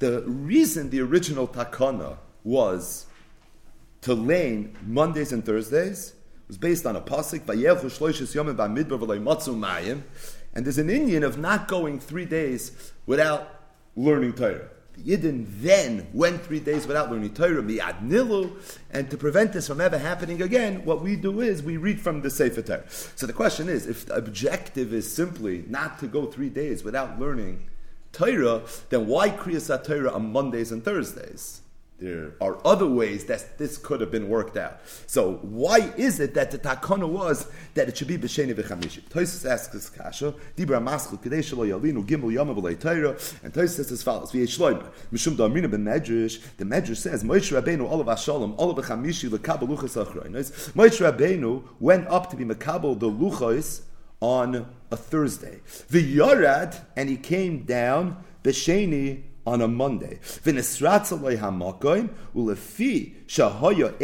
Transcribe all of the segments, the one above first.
The reason the original takana was to lane Mondays and Thursdays was based on a pasuk and by Midvah Velay Matzumayim. And there's an inyan of not going three days without learning Torah. The Yidden then went three days without learning Torah, mi'ad nilu, and to prevent this from ever happening again, what we do is we read from the Sefer Torah. So the question is, if the objective is simply not to go three days without learning Torah, then why Kriyas Torah on Mondays and Thursdays? There are other ways that this could have been worked out. So why is it that the takana was that it should be b'sheni v'chamishi? Tosfos asks this kasha, dibra maschel kadei shelo yalinu gimel yama b'lei Torah, and Tosfos says as follows: V'yeshloim mishum da'amina b'medrash. The medrash says Moshe Rabbeinu olav hashalom olav v'chamishi lekabel luchas achroinos. Moshe Rabbeinu went up to be mekabel the luchos on a Thursday. V'yorad, and he came down b'sheni on a Monday. Ulefi aliyah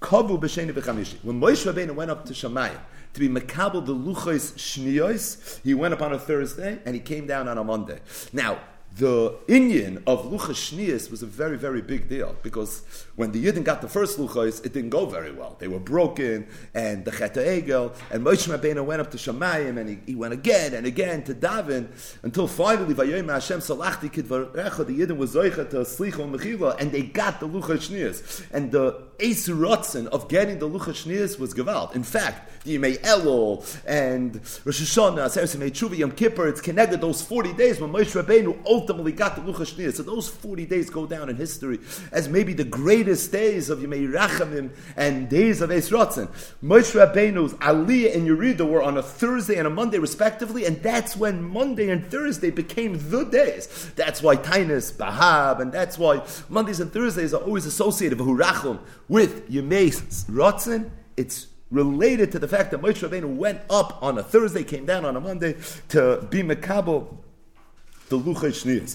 kavu b'sheni. When Moshe Rabbeinu went up to Shemayim, to be makabel the luchos shniyos, he went up on a Thursday and he came down on a Monday. Now, the inyan of Luchas Shnias was a very, very big deal because when the Yidden got the first Luchas, it didn't go very well. They were broken, and the Cheta Egel, and Moshe Rabbeinu went up to Shemayim, and he, he, went again and again to Davin, until finally, Vayoyim Hashem Salachti Kidvarecha, the Yidden was Zoicha to Slicha Mechila, and they got the Luchas Shnias. And the Eis Rotzen of getting the Luchas Shnias was Gevalt. In fact, the Yimei Elul, and Rosh Hashanah, Tshuva, Yom Kippur, it's connected those 40 days when Moshe Rabbeinu ultimately got the Luchas Shniyah. So those 40 days go down in history as maybe the greatest days of Yemei Rachamim and days of Eis Ratzin. Moshe Rabbeinu's Aliyah and Yerida were on a Thursday and a Monday respectively, and that's when Monday and Thursday became the days. That's why Tainus, Bahab, and that's why Mondays and Thursdays are always associated with Yemei Ratzin. It's related to the fact that Moshe Rabbeinu went up on a Thursday, came down on a Monday to be Makabel the Luchas Shniyas.